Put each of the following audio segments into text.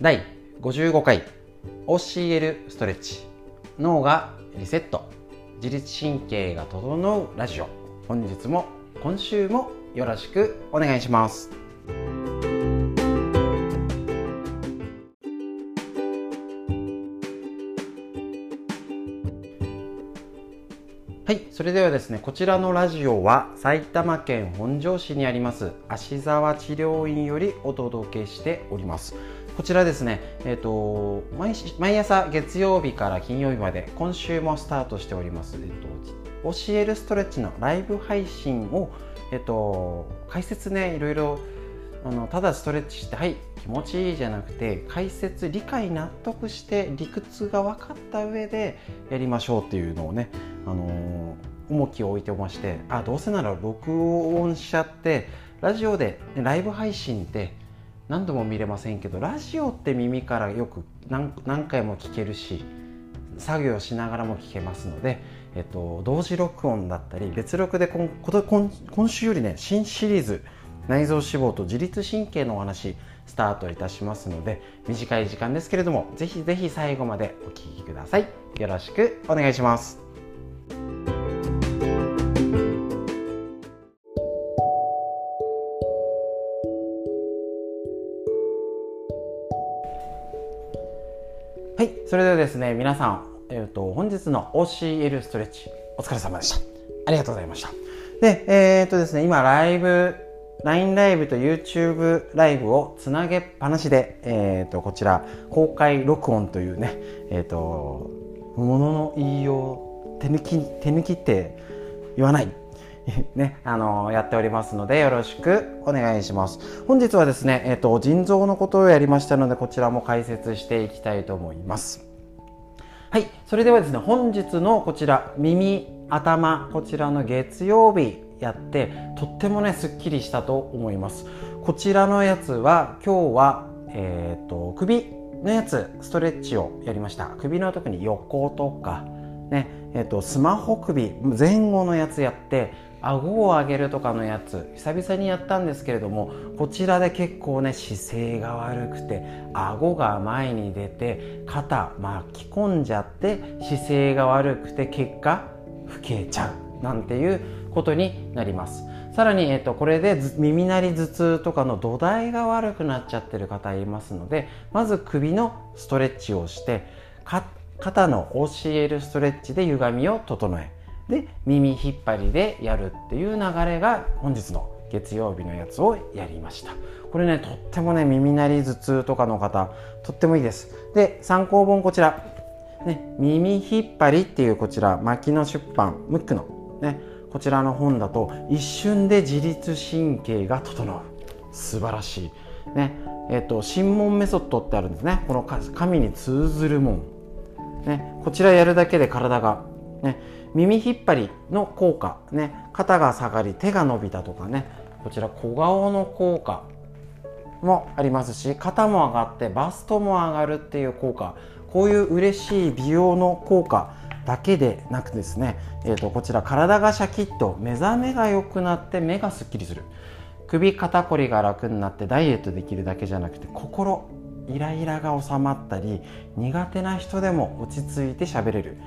第55回 OCL ストレッチ脳がリセット。自律神経が整うラジオ。本日も今週もよろしくお願いします。はいそれではですねこちらのラジオは埼玉県本庄市にあります芦沢治療院よりお届けしております。こちらですね、えーと、毎毎朝月曜日から金曜日まで今週もスタートしております、えーと、教えるストレッチのライブ配信を、えーと、解説ねいろいろあのただストレッチしてはい気持ちいいじゃなくて解説理解納得して理屈が分かった上でやりましょうっていうのをね、あのー、重きを置いてましてあどうせなら録音しちゃってラジオで、ライブ配信って何度も見れませんけどラジオって耳からよく何回も聞けるし作業しながらも聞けますので、えっと、同時録音だったり別録で今今週よりね新シリーズ内臓脂肪と自律神経のお話スタートいたしますので短い時間ですけれどもぜひぜひ最後までお聴きください。よろしくお願いします。はいそれではですね皆さん、えーと、本日の OCL ストレッチお疲れ様でした。ありがとうございました。でえっ、ー、とですね今ライブ LINE ライブと YouTube ライブをつなげっぱなしで、えー、とこちら公開録音というね、えー、とものの言いよう手抜き手抜きって言わない ね、あのやっておりますのでよろしくお願いします。本日はですね、えーと、腎臓のことをやりましたのでこちらも解説していきたいと思います。はいそれではですね本日のこちら耳頭こちらの月曜日やってとってもねすっきりしたと思います。こちらのやつは今日は、えーと、首のやつストレッチをやりました。首の特に横とかねえーと、スマホ首前後のやつやって顎を上げるとかのやつ久々にやったんですけれどもこちらで結構ね姿勢が悪くて顎が前に出て肩巻き込んじゃって姿勢が悪くて結果老けちゃうなんていうことになります。さらに、えっと、これで耳鳴り頭痛とかの土台が悪くなっちゃってる方いますのでまず首のストレッチをして肩の OCL ストレッチで歪みを整えで耳引っ張りでやるっていう流れが本日の月曜日のやつをやりました。これねとってもね耳鳴り頭痛とかの方とってもいいです。で参考本こちら、ね、耳引っ張りっていうこちら牧野出版ムックのねこちらの本だと一瞬で自律神経が整う。素晴らしい。ねえっ、と神門メソッドってあるんですね。この神に通ずる門。ねこちらやるだけで体がね耳引っ張りの効果ね肩が下がり手が伸びたとかねこちら小顔の効果もありますし肩も上がってバストも上がるっていう効果こういう嬉しい美容の効果だけでなくですね、えー、とこちら体がシャキッと目覚めが良くなって目がすっきりする。首肩こりが楽になってダイエットできるだけじゃなくて心イライラが収まったり苦手な人でも落ち着いて喋れる。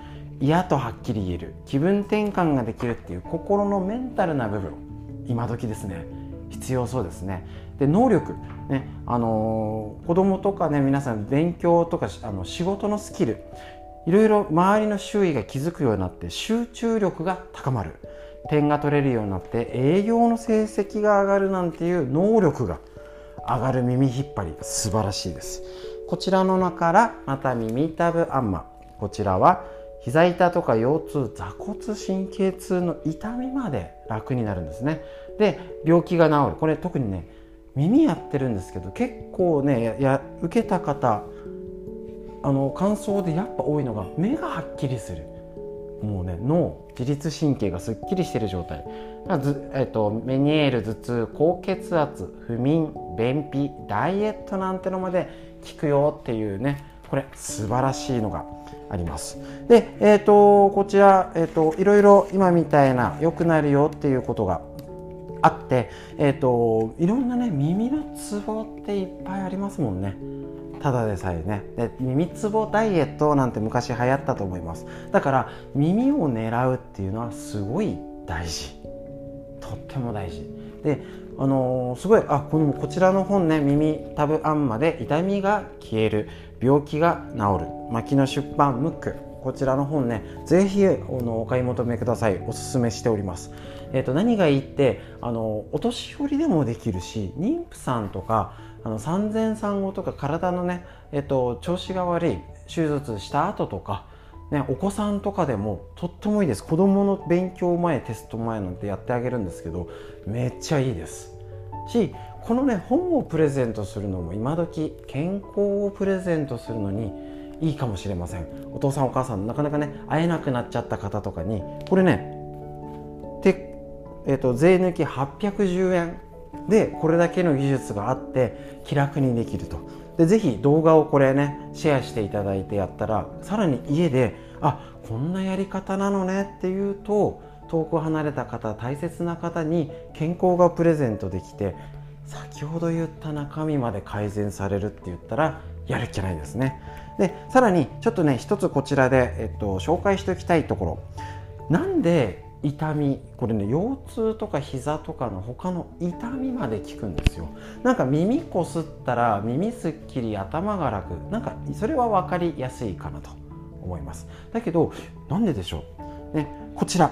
嫌とはっきり言える気分転換ができるっていう心のメンタルな部分今時ですね。必要そうですね。で能力ねあのー、子供とかね皆さん勉強とかあの仕事のスキルいろいろ周りの周囲が気づくようになって集中力が高まる。点が取れるようになって営業の成績が上がるなんていう能力が上がる耳引っ張り素晴らしいです。こちらの中からまた耳たぶあんま。こちらは膝痛とか腰痛座骨神経痛の痛みまで楽になるんですね。で病気が治る。これ特にね耳やってるんですけど結構ねや受けた方あの感想でやっぱ多いのが目がはっきりする。もうね脳自律神経がすっきりしてる状態。ずえっと、メニエール頭痛高血圧不眠便秘ダイエットなんてのまで効くよっていうねこれ素晴らしいのがあります。で、えーと、こちら、えーと、いろいろ今みたいな良くなるよっていうことがあって、えーと、いろんなね耳のツボっていっぱいありますもんね。ただでさえね。で耳つぼダイエットなんて昔流行ったと思います。だから耳を狙うっていうのはすごい大事。とっても大事。であのー、すごいあこのこちらの本ね耳たぶあんまで痛みが消える。病気が治る。牧野出版ムック。こちらの本ねぜひあのお買い求めください。おすすめしております。えーと、何がいいってあのお年寄りでもできるし妊婦さんとかあの産前産後とか体のね、えーと、調子が悪い手術した後とか、ね、お子さんとかでもとってもいいです。子供の勉強前テスト前なんてやってあげるんですけどめっちゃいいです。しこのね本をプレゼントするのも今時健康をプレゼントするのにいいかもしれません。お父さんお母さんなかなかね会えなくなっちゃった方とかにこれねえーと、税抜き810円でこれだけの技術があって気楽にできると。でぜひ動画をこれねシェアしていただいてやったらさらに家であこんなやり方なのねっていうと遠く離れた方大切な方に健康がプレゼントできて先ほど言った中身まで改善されるって言ったらやるっきゃないですね。でさらにちょっとね一つこちらで、えっと、紹介しておきたいところ。なんで痛みこれね腰痛とか膝とかの他の痛みまで効くんですよ。なんか耳こすったら耳すっきり頭が楽。なんかそれは分かりやすいかなと思います。だけどなんででしょう？ねこちら。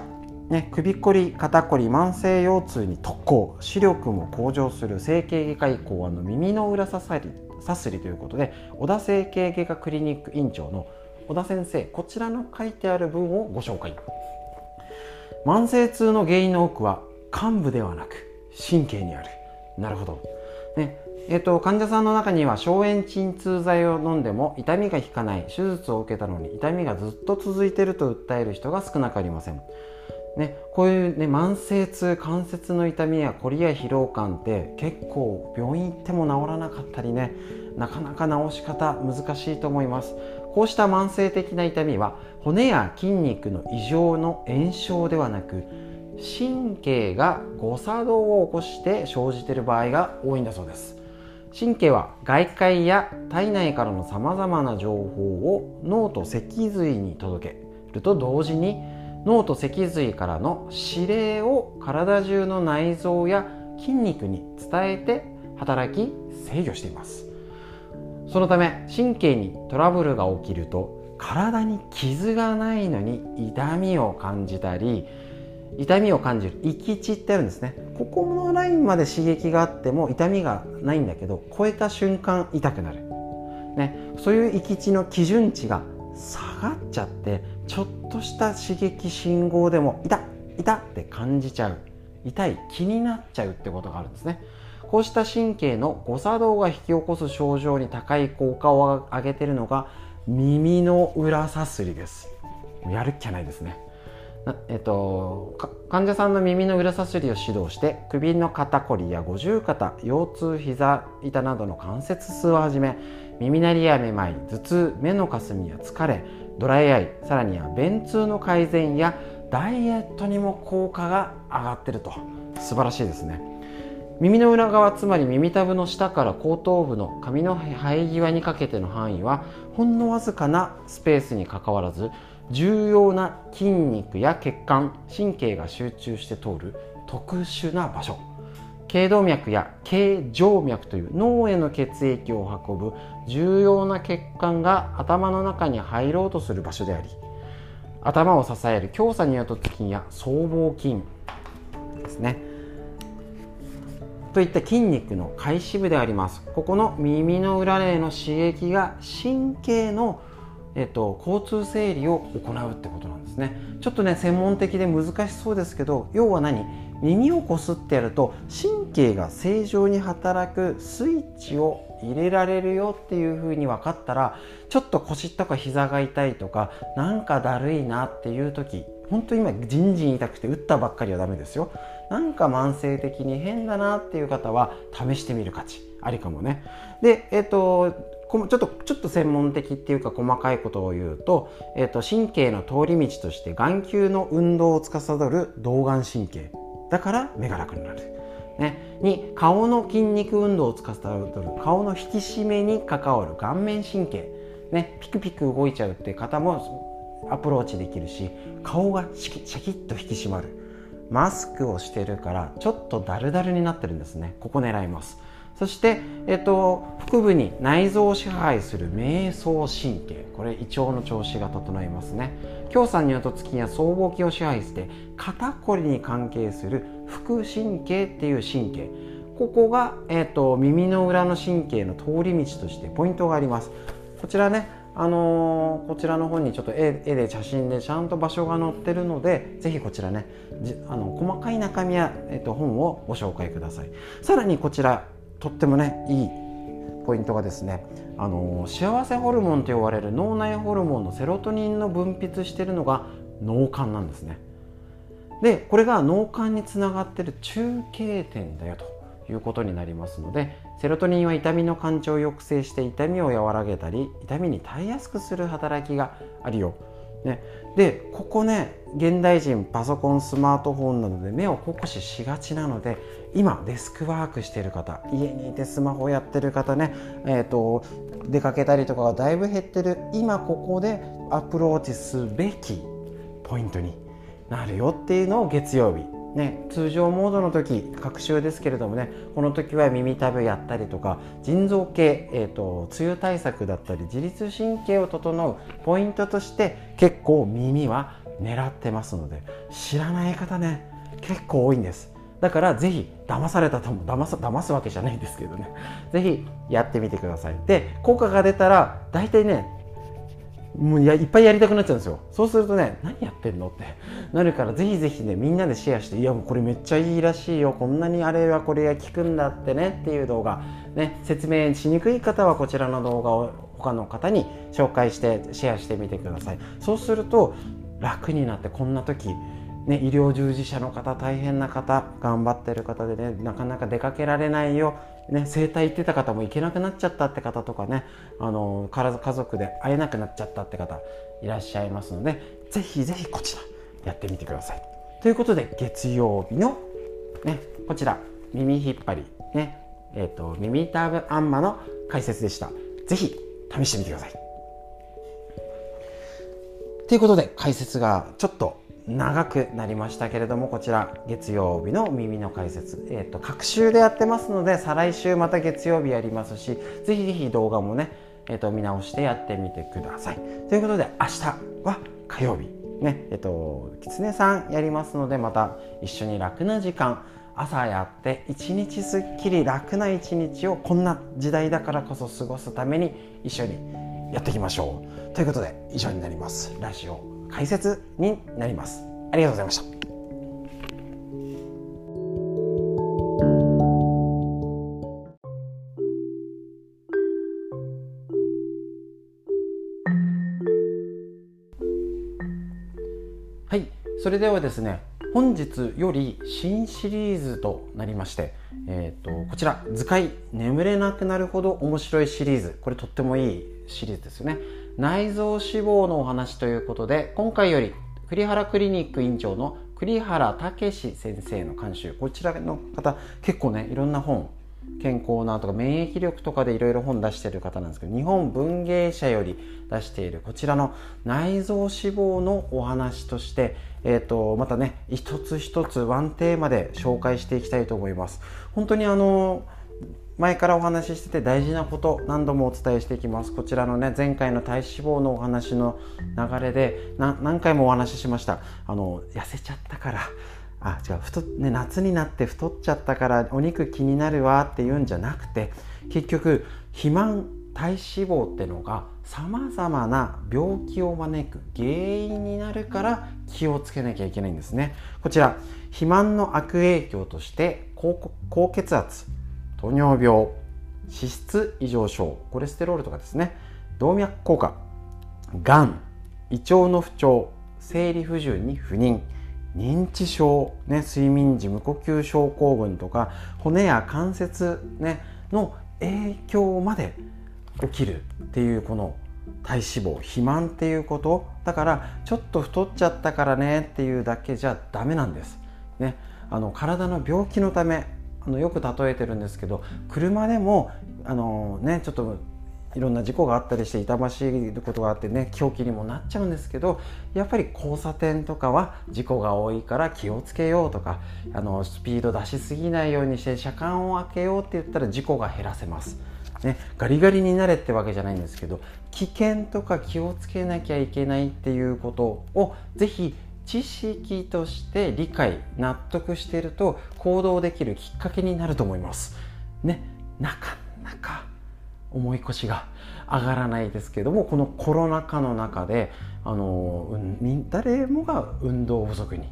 ね、首こり肩こり慢性腰痛に特効視力も向上する整形外科医考案の耳の裏ささりさすりということで小田整形外科クリニック院長の小田先生こちらの書いてある文をご紹介。慢性痛の原因の多くは患部ではなく神経にある。なるほど、ねえーと、患者さんの中には消炎鎮痛剤を飲んでも痛みが引かない手術を受けたのに痛みがずっと続いていると訴える人が少なくありません。ね、こういう、ね、慢性痛関節の痛みやこりや疲労感って結構病院行っても治らなかったりねなかなか治し方難しいと思います。こうした慢性的な痛みは骨や筋肉の異常の炎症ではなく神経が誤作動を起こして生じている場合が多いんだそうです。神経は外界や体内からのさまざまな情報を脳と脊髄に届けると同時に脳と脊髄からの指令を体中の内臓や筋肉に伝えて働き制御しています。そのため神経にトラブルが起きると体に傷がないのに痛みを感じたり痛みを感じる行き地ってあるんですね。ここのラインまで刺激があっても痛みがないんだけど超えた瞬間痛くなる、ね、そういう行き地の基準値が下がっちゃってちょっとした刺激信号でも痛痛って感じちゃう。痛い気になっちゃうってことがあるんですね。こうした神経の誤作動が引き起こす症状に高い効果を上げてるのが耳の裏さすりです。やるっきゃないですね。えっと、患者さんの耳の裏さすりを指導して首の肩こりや五十肩腰痛膝痛などの関節痛をはじめ耳鳴りやめまい頭痛目のかすみや疲れドライアイさらには便通の改善やダイエットにも効果が上がってると。素晴らしいですね。耳の裏側つまり耳たぶの下から後頭部の髪の生え際にかけての範囲はほんのわずかなスペースにかかわらず重要な筋肉や血管神経が集中して通る特殊な場所。頸動脈や頸静脈という脳への血液を運ぶ重要な血管が頭の中に入ろうとする場所であり頭を支える強鎖による筋や僧帽筋ですね。といった筋肉の開始部であります。ここの耳の裏への刺激が神経のえっと、交通整理を行うってことなんですね。ちょっとね専門的で難しそうですけど要は何？耳をこすってやると神経が正常に働くスイッチを入れられるよっていう風に分かったらちょっと腰とか膝が痛いとかなんかだるいなっていう時本当今じんじん痛くて打ったばっかりはダメですよ。なんか慢性的に変だなっていう方は試してみる価値ありかもね。でえっ、とちょっとちょっと専門的っていうか細かいことを言うと,、えーと、神経の通り道として眼球の運動を司る動眼神経。だから目が楽になる、ね、に顔の筋肉運動を司る顔の引き締めに関わる顔面神経、ね、ピクピク動いちゃうってう方もアプローチできるし顔がシャキッと引き締まる。マスクをしてるからちょっとダルダルになってるんですね。ここ狙います。そして、えっと、腹部に内臓を支配する瞑想神経。これ胃腸の調子が整いますね。強さんによると月や僧帽筋を支配して肩こりに関係する腹神経っていう神経。ここが、えっと、耳の裏の神経の通り道としてポイントがあります。こちらねあのー、こちらの本にちょっと絵で写真でちゃんと場所が載ってるのでぜひこちらねあの細かい中身や、えっと、本をご紹介ください。さらにこちらとってもねいいポイントがですねあの幸せホルモンと呼ばれる脳内ホルモンのセロトニンの分泌してるのが脳幹なんですね。でこれが脳幹につながってる中継点だよということになりますのでセロトニンは痛みの感情を抑制して痛みを和らげたり痛みに耐えやすくする働きがあるよね、でここね現代人パソコンスマートフォンなどで目を酷使しがちなので今デスクワークしてる方家にいてスマホやってる方ね、えーと、出かけたりとかがだいぶ減ってる今ここでアプローチすべきポイントになるよっていうのを月曜日。ね、通常モードの時隔週ですけれどもねこの時は耳たぶやったりとか腎臓系、えーと、梅雨対策だったり自律神経を整うポイントとして結構耳は狙ってますので知らない方ね結構多いんです。だからぜひ騙されたとも騙す騙すわけじゃないんですけどね。ぜひやってみてください。で効果が出たら大体ねもうやいっぱいやりたくなっちゃうんですよ。そうするとね何やってんの？って。なるからぜひぜひねみんなでシェアしていやもうこれめっちゃいいらしいよ。こんなにあれはこれが効くんだってねっていう動画ね説明しにくい方はこちらの動画を他の方に紹介してシェアしてみてください。そうすると楽になってこんな時ね、医療従事者の方大変な方頑張ってる方でねなかなか出かけられないよ。ね、整体行ってた方も行けなくなっちゃったって方とかねあの家族で会えなくなっちゃったって方いらっしゃいますのでぜひぜひこちらやってみてください。ということで月曜日の、ね、こちら耳引っ張り、ねえーと、耳タブアンマの解説でした。ぜひ試してみてください。ということで解説がちょっと長くなりましたけれどもこちら月曜日の耳の解説、えーと、各週でやってますので再来週また月曜日やりますしぜひぜひ動画もね、えーと、見直してやってみてください。ということで明日は火曜日ねえっ、ー、ときつねさんやりますのでまた一緒に楽な時間朝やって一日すっきり楽な一日をこんな時代だからこそ過ごすために一緒にやっていきましょう。ということで以上になります。ラジオ解説になります。ありがとうございました。はい。それではですね本日より新シリーズとなりまして、えーと、とこちら「図解眠れなくなるほど面白いシリーズ」これとってもいいシリーズですよね。内臓脂肪のお話ということで今回より栗原クリニック院長の栗原武先生の監修。こちらの方結構ねいろんな本健康なとか免疫力とかでいろいろ本出してる方なんですけど日本文芸社より出しているこちらの内臓脂肪のお話として、えーと、またね一つ一つワンテーマで紹介していきたいと思います。本当にあの前からお話ししてて大事なこと何度もお伝えしていきます。こちらのね前回の体脂肪のお話の流れで何回もお話ししました。あの痩せちゃったから。あ違う太、ね、夏になって太っちゃったからお肉気になるわっていうんじゃなくて結局肥満体脂肪ってのがさまざまな病気を招く原因になるから気をつけなきゃいけないんですね。こちら肥満の悪影響として高血圧。糖尿病脂質異常症コレステロールとかですね。動脈硬化がん胃腸の不調生理不順に不妊認知症、ね、睡眠時無呼吸症候群とか骨や関節、ね、の影響まで起きるっていうこの体脂肪肥満っていうことだからちょっと太っちゃったからねっていうだけじゃダメなんです、ね、あの体の病気のためあのよく例えてるんですけど車でもあのねちょっといろんな事故があったりして痛ましいことがあってね狂気にもなっちゃうんですけどやっぱり交差点とかは事故が多いから気をつけようとかあのスピード出しすぎないようにして車間を開けようって言ったら事故が減らせます。ね、ガリガリになれってわけじゃないんですけど危険とか気をつけなきゃいけないっていうことをぜひ知識として理解納得していると行動できるきっかけになると思います。ね、なかなか重い腰が上がらないですけどもこのコロナ禍の中であの誰もが運動不足に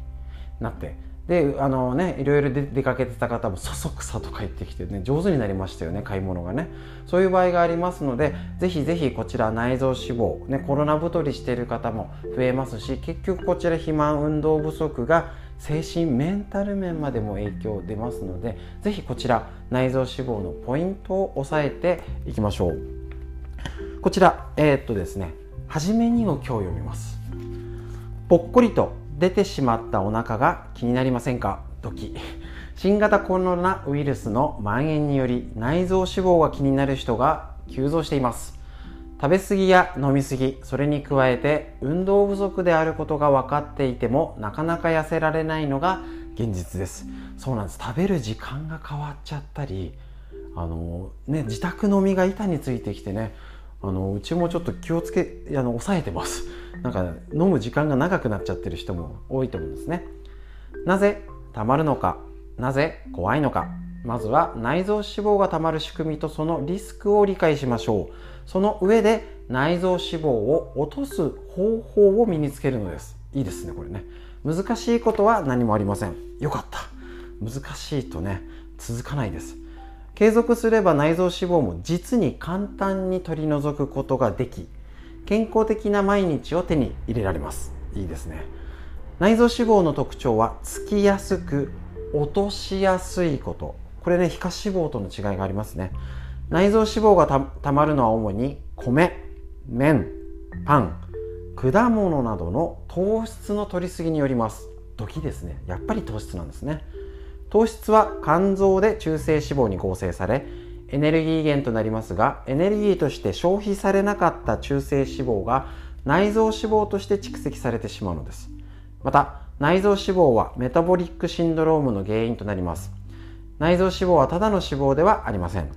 なってであのねいろいろ出かけてた方もそそくさとか言ってきてね上手になりましたよね買い物がね。そういう場合がありますのでぜひぜひこちら内臓脂肪、ね、コロナ太りしている方も増えますし結局こちら肥満運動不足が精神メンタル面までも影響出ますのでぜひこちら内臓脂肪のポイントを押さえていきましょう。こちらえー、っとですね初めにを今日読みます。ぽっこりと出てしまったお腹が気になりませんか？時。新型コロナウイルスの蔓延により内臓脂肪が気になる人が急増しています。食べ過ぎや飲み過ぎそれに加えて運動不足であることが分かっていてもなかなか痩せられないのが現実です。そうなんです。食べる時間が変わっちゃったりあのね自宅飲みが板についてきてねあのうちもちょっと気をつけあの抑えてます。なんか飲む時間が長くなっちゃってる人も多いと思うんですね。なぜたまるのか？なぜ怖いのか？まずは内臓脂肪がたまる仕組みとそのリスクを理解しましょう。その上で内臓脂肪を落とす方法を身につけるのです。いいですねこれね。難しいことは何もありません。よかった。難しいとね続かないです。継続すれば内臓脂肪も実に簡単に取り除くことができ健康的な毎日を手に入れられます。いいですね。内臓脂肪の特徴はつきやすく落としやすいこと。これね皮下脂肪との違いがありますね。内臓脂肪がたまるのは主に米麺パン果物などの糖質の摂りすぎによります。ドキですね。やっぱり糖質なんですね。糖質は肝臓で中性脂肪に合成されエネルギー源となりますがエネルギーとして消費されなかった中性脂肪が内臓脂肪として蓄積されてしまうのです。また内臓脂肪はメタボリックシンドロームの原因となります。内臓脂肪はただの脂肪ではありません。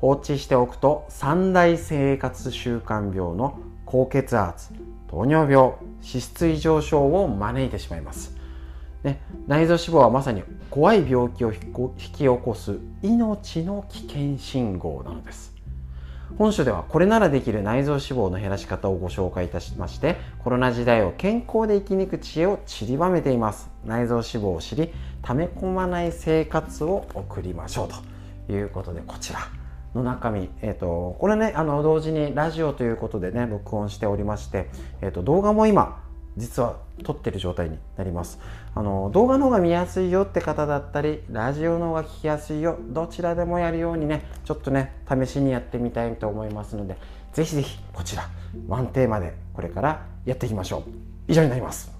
放置しておくと三大生活習慣病の高血圧糖尿病脂質異常症を招いてしまいます。ね、内臓脂肪はまさに怖い病気を引き起こす命の危険信号なのです。本書ではこれならできる内臓脂肪の減らし方をご紹介いたしましてコロナ時代を健康で生き抜く知恵を散りばめています。内臓脂肪を知り溜め込まない生活を送りましょうと。いうことでこちらの中身、えーと、これねあの同時にラジオということでね録音しておりまして、えーと動画も今実は撮ってる状態になります。あの動画の方が見やすいよって方だったりラジオの方が聞きやすいよどちらでもやるようにねちょっとね試しにやってみたいと思いますので是非是非こちらワンテーマでこれからやっていきましょう。以上になります。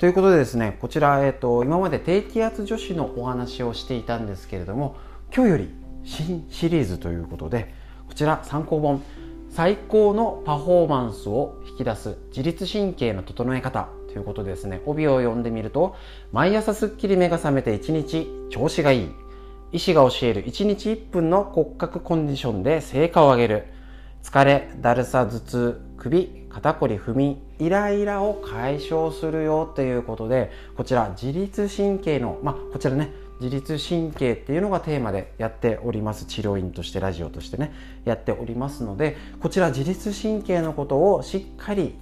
ということでですねこちら、えーと、今まで低気圧女子のお話をしていたんですけれども今日より新シリーズということでこちら参考本最高のパフォーマンスを引き出す自律神経の整え方ということですね。帯を読んでみると毎朝すっきり目が覚めて1日調子がいい。医師が教える1日1分の骨格コンディションで成果を上げる。疲れだるさ頭痛首肩こり不眠イライラを解消するよということでこちら自律神経のまあこちらね自律神経っていうのがテーマでやっております。治療院としてラジオとしてねやっておりますのでこちら自律神経のことをしっかり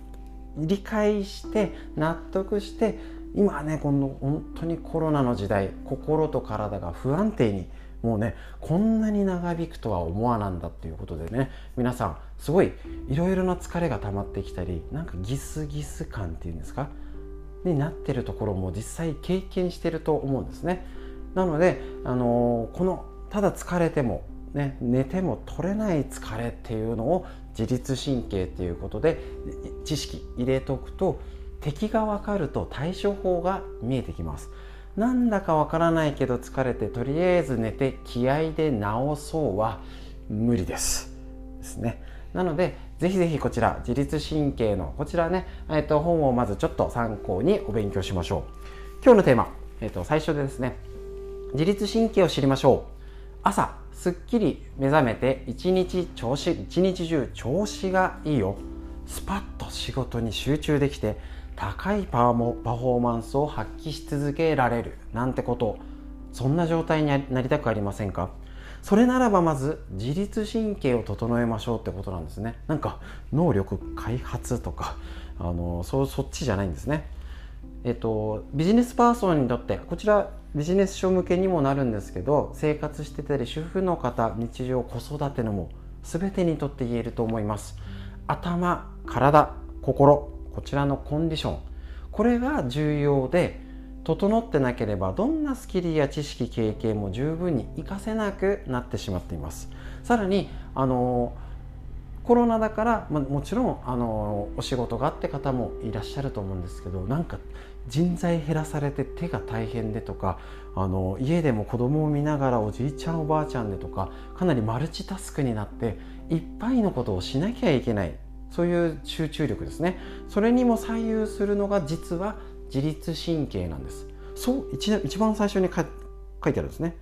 理解して納得して今ねこの本当にコロナの時代心と体が不安定にもうねこんなに長引くとは思わなんだっていうことでね皆さんすごいいろいろな疲れが溜まってきたりなんかギスギス感っていうんですか？になってるところも実際経験してると思うんですね。なので、あの、このただ疲れてもね、寝ても取れない疲れっていうのを自律神経っていうことで知識入れとくと敵が分かると対処法が見えてきます。なんだかわからないけど疲れてとりあえず寝て気合で治そうは無理です。ですね。なのでぜひぜひこちら自律神経のこちらね、えっと、本をまずちょっと参考にお勉強しましょう。今日のテーマ、えっと、最初でですね。自律神経を知りましょう。朝すっきり目覚めて一日調子一日中調子がいいよ。スパッと仕事に集中できて高いパフォーマンスを発揮し続けられる。なんてこと。そんな状態になりたくありませんか？それならばまず自律神経を整えましょうってことなんですね。なんか能力開発とかあのそそっちじゃないんですね。えっとビジネスパーソンにとってこちらビジネス書向けにもなるんですけど生活してたり主婦の方日常子育てのも全てにとって言えると思います。頭体心こちらのコンディション。これが重要で整ってなければどんなスキルや知識経験も十分に活かせなくなってしまっています。さらにあのコロナだから、まもちろんあのお仕事があって方もいらっしゃると思うんですけどなんか人材減らされて手が大変でとかあの家でも子供を見ながらおじいちゃんおばあちゃんでとかかなりマルチタスクになっていっぱいのことをしなきゃいけない。そういう集中力ですね。それにも左右するのが実は自律神経なんです。そう一一番最初に書いてあるんですね。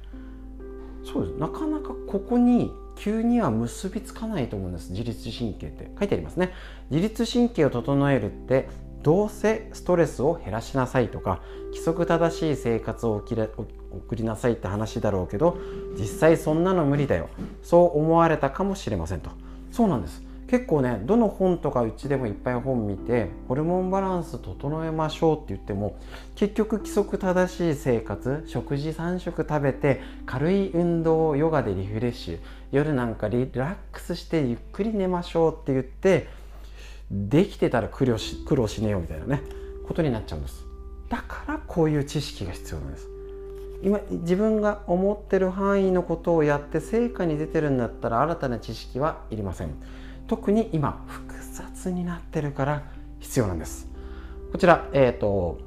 そうです。なかなかここに急には結びつかないと思うんです。自律神経って。書いてありますね。自律神経を整えるってどうせストレスを減らしなさいとか規則正しい生活を送りなさいって話だろうけど実際そんなの無理だよ。そう思われたかもしれませんと。そうなんです。結構ねどの本とかうちでもいっぱい本見てホルモンバランス整えましょうって言っても結局規則正しい生活食事3食食べて軽い運動ヨガでリフレッシュ夜なんかリラックスしてゆっくり寝ましょうって言ってできてたら苦労し苦労しねえよみたいなねことになっちゃうんです。だからこういう知識が必要なんです。今自分が思ってる範囲のことをやって成果に出てるんだったら新たな知識はいりません。特に今複雑になってるから必要なんです。こちら、えーと、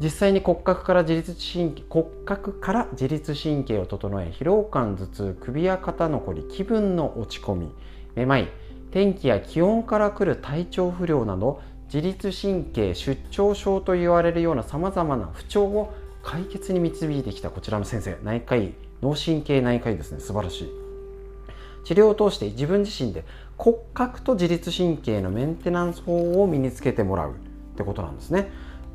実際に骨格から自律神経骨格から自律神経を整え疲労感頭痛首や肩のこり気分の落ち込みめまい天気や気温から来る体調不良など自律神経出張症と言われるようなさまざまな不調を解決に導いてきたこちらの先生内科医脳神経内科医ですね。素晴らしい。治療を通して自分自身で骨格と自律神経のメンテナンス法を身につけてもらうってことなんですね。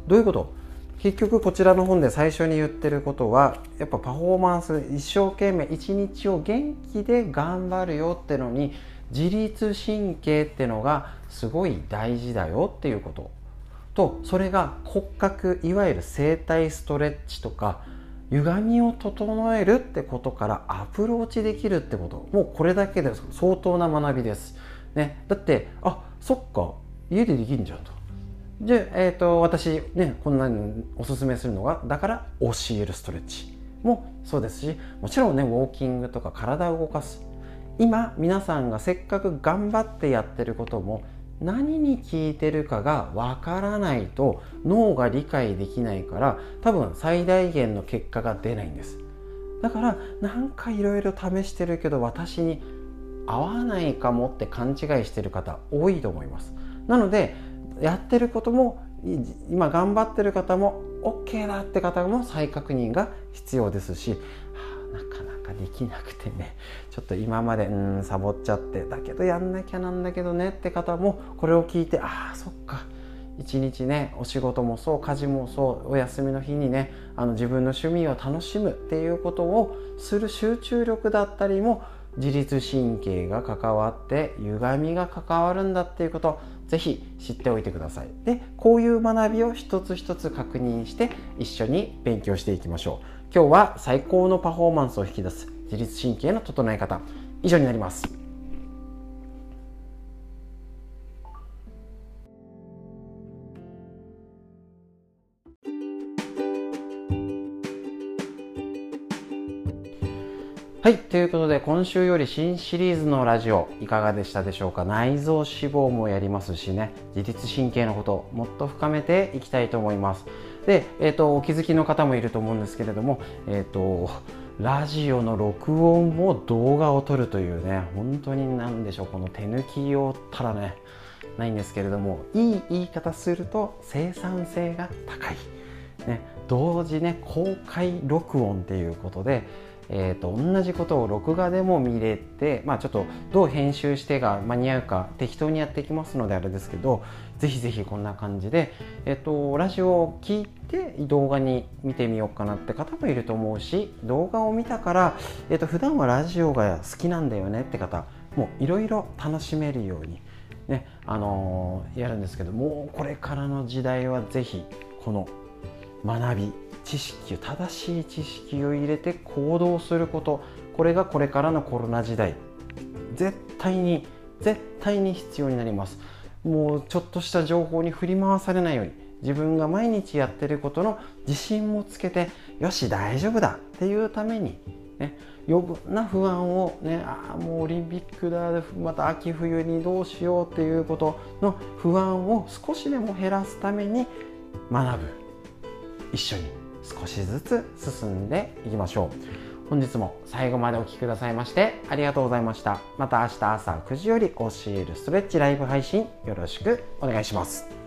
どういうこと？結局こちらの本で最初に言ってることはやっぱパフォーマンス一生懸命一日を元気で頑張るよってのに自律神経ってのがすごい大事だよっていうこととそれが骨格いわゆる整体ストレッチとか歪みを整えるってことからアプローチできるってこと。もうこれだけで相当な学びです、ね、だってあそっか。家でできんじゃんと。じゃあ、えーと、私ねこんなにおすすめするのがだから教えるストレッチ。もそうですしもちろんねウォーキングとか体を動かす。今皆さんがせっかく頑張ってやってることも何に効いてるかがわからないと脳が理解できないから多分最大限の結果が出ないんです。だからなんかいろいろ試してるけど私に合わないかもって勘違いしてる方多いと思います。なのでやってることも今頑張ってる方も OK だって方も再確認が必要ですし、はあ、なかなかできなくてね。ちょっと今までうんサボっちゃってだけどやんなきゃなんだけどねって方もこれを聞いてああそっか。一日ねお仕事もそう家事もそうお休みの日にねあの自分の趣味を楽しむっていうことをする集中力だったりも自律神経が関わって歪みが関わるんだっていうことぜひ知っておいてください。でこういう学びを一つ一つ確認して一緒に勉強していきましょう。今日は最高のパフォーマンスを引き出す自律神経の整え方。以上になります。はいということで今週より新シリーズのラジオいかがでしたでしょうか？内臓脂肪もやりますしね自律神経のこともっと深めていきたいと思います。で、えーと、お気づきの方もいると思うんですけれどもえ、ー、とラジオの録音も動画を撮るというね本当に何でしょうこの手抜き用たらねないんですけれどもいい言い方すると生産性が高い、ね、同時ね公開録音っていうことでえーと、同じことを録画でも見れて、まあ、ちょっとどう編集してが間に合うか適当にやっていきますのであれですけどぜひぜひこんな感じで、えーと、ラジオを聞いて動画に見てみようかなって方もいると思うし動画を見たから、えーと、普段はラジオが好きなんだよねって方もいろいろ楽しめるように、ねあのー、やるんですけどもうこれからの時代はぜひこの学び知識正しい知識を入れて行動することこれがこれからのコロナ時代絶対に絶対に必要になります。もうちょっとした情報に振り回されないように自分が毎日やってることの自信もつけてよし大丈夫だっていうためにね余分な不安をねああもうオリンピックだまた秋冬にどうしようっていうことの不安を少しでも減らすために学ぶ。一緒に少しずつ進んでいきましょう。本日も最後までお聴きくださいましてありがとうございました。また明日朝9時より教えるストレッチライブ配信よろしくお願いします。